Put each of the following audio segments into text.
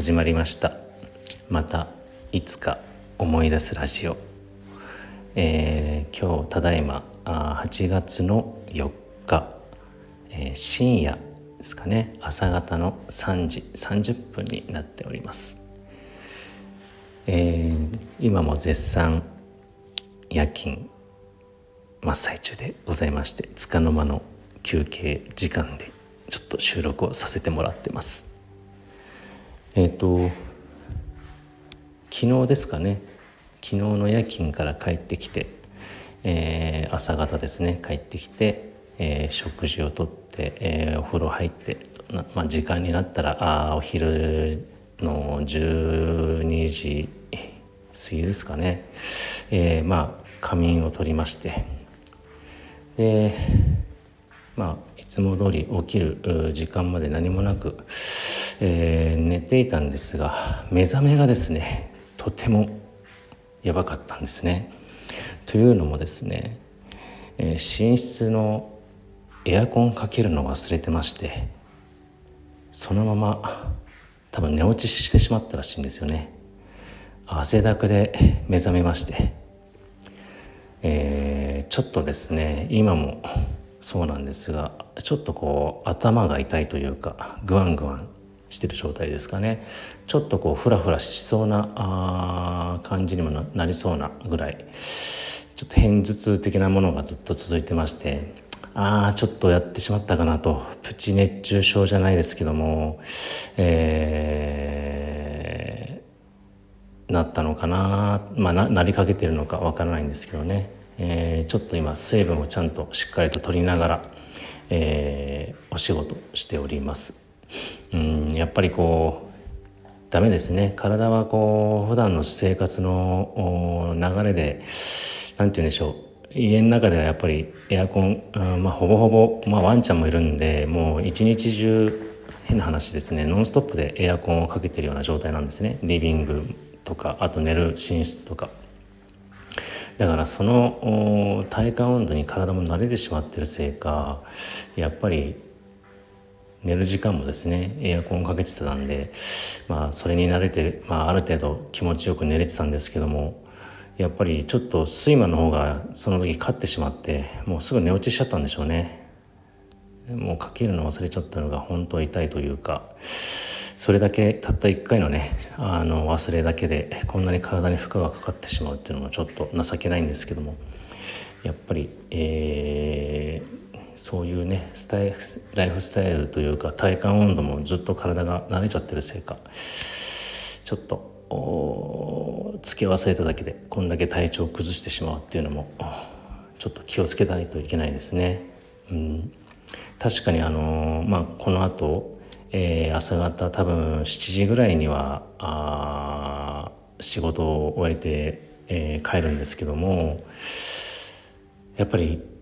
始まりました。またいつか思い出すラジオ、えー、今日ただいまあ8月の4日、えー、深夜ですかね。朝方の3時30分になっております、えー、今も絶賛夜勤真っ最中でございましてつかの間の休憩時間でちょっと収録をさせてもらってます。えっ、ー、と昨日ですかね。昨日の夜勤から帰ってきて、えー、朝方ですね。帰ってきて、えー、食事をとって、えー、お風呂入ってまあ、時間になったらあお昼の12時過ぎですかね、えー、まあ仮眠を取りまして。でまあいつも通り起きる時間まで何もなく、えー、寝ていたんですが目覚めがですねとてもやばかったんですね。というのもですね、えー、寝室のエアコンかけるの忘れてましてそのまま多分寝落ちしてしまったらしいんですよね汗だくで目覚めまして、えー、ちょっとですね今もそうなんですがちょっとこう頭が痛いというかグワングワンしてる状態ですかね。ちょっとこうフラフラしそうなあ感じにもなりそうなぐらい。ちょっと片頭痛的なものがずっと続いてまして。ああちょっとやってしまったかなと。プチ熱中症じゃないですけどもえー、なったのかな。まあななりかけてるのかわからないんですけどね、えー、ちょっと今水分をちゃんとしっかりと取りながら、えー、お仕事しております。うんやっぱりこうダメですね。体はこう普段の生活の流れで何て言うんでしょう。家の中ではやっぱりエアコン、まあ、ほぼほぼ、まあ、ワンちゃんもいるんでもう一日中変な話ですね。ノンストップでエアコンをかけてるような状態なんですね。リビングとかあと寝る寝室とか。だからその体感温度に体も慣れてしまってるせいかやっぱり寝る時間もですねエアコンかけてたんでまあそれに慣れて、まあ、ある程度気持ちよく寝れてたんですけどもやっぱりちょっと睡魔の方がその時勝ってしまってもうすぐ寝落ちしちゃったんでしょうね。もうかけるの忘れちゃったのが本当痛いというかそれだけたった1回のねあの忘れだけでこんなに体に負荷がかかってしまうっていうのもちょっと情けないんですけどもやっぱり、えー、そういうねスタイライフスタイルというか体感温度もずっと体が慣れちゃってるせいかちょっとつけ忘れただけでこんだけ体調を崩してしまうっていうのもちょっと気をつけないといけないですね。うん、確かにあのまあこの後、えー、朝方多分7時ぐらいにはあ仕事を終えて、えー、帰るんですけどもやっぱり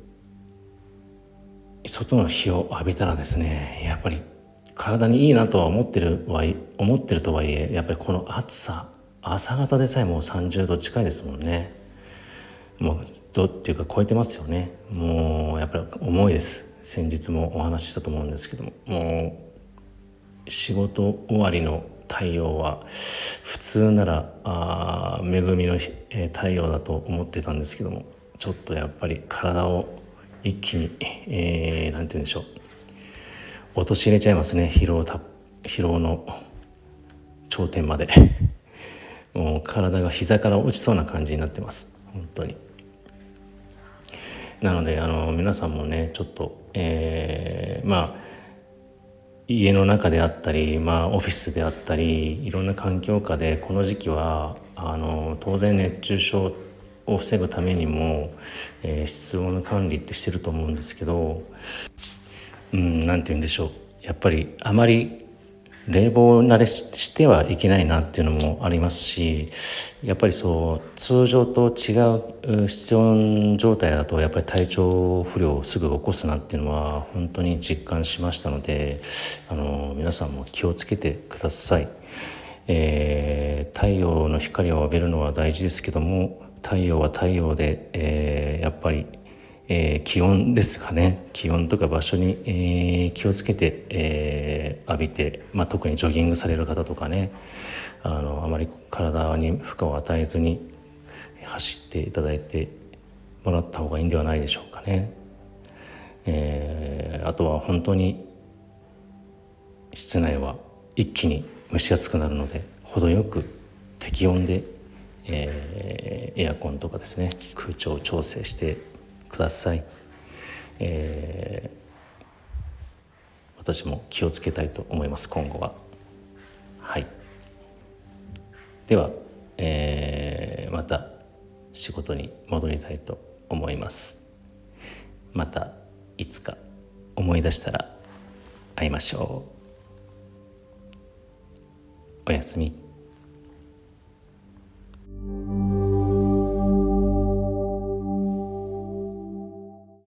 外の日を浴びたらですねやっぱり体にいいなとは思ってるは思ってるとはいえやっぱりこの暑さ朝方でさえもう30度近いですもんね。もうどっていうか超えてますよね。もうやっぱり重いです。先日もお話ししたと思うんですけども。もう仕事終わりの太陽は普通ならあ恵みの太陽だと思ってたんですけども。ちょっとやっぱり体を一気に何、えー、て言うんでしょう。陥れちゃいますね。疲労た疲労の頂点まで。もう体が膝から落ちそうな感じになってます。本当に。なのであの皆さんもねちょっと、えー、まあ家の中であったり、まあ、オフィスであったりいろんな環境下でこの時期はあの当然熱中症ってを防ぐためにも、えー、室温の管理ってしてると思うんですけどうん何て言うんでしょう。やっぱりあまり冷房慣れしてはいけないなっていうのもありますしやっぱりそう通常と違う室温状態だとやっぱり体調不良をすぐ起こすなっていうのは本当に実感しましたのであの皆さんも気をつけてください、えー、太陽の光を浴びるのは大事ですけども太陽は太陽で、えー、やっぱりえー、気温ですかね気温とか場所に、えー、気をつけて、えー、浴びて、まあ、特にジョギングされる方とかねあのあまり体に負荷を与えずに走っていただいてもらった方がいいんではないでしょうかね。えー、あとは本当に室内は一気に蒸し暑くなるので程よく適温で、えー、エアコンとかですね空調調整してください、えー、私も気をつけたいと思います今後は。はい。では、えー、また仕事に戻りたいと思います。またいつか思い出したら会いましょう。おやすみ。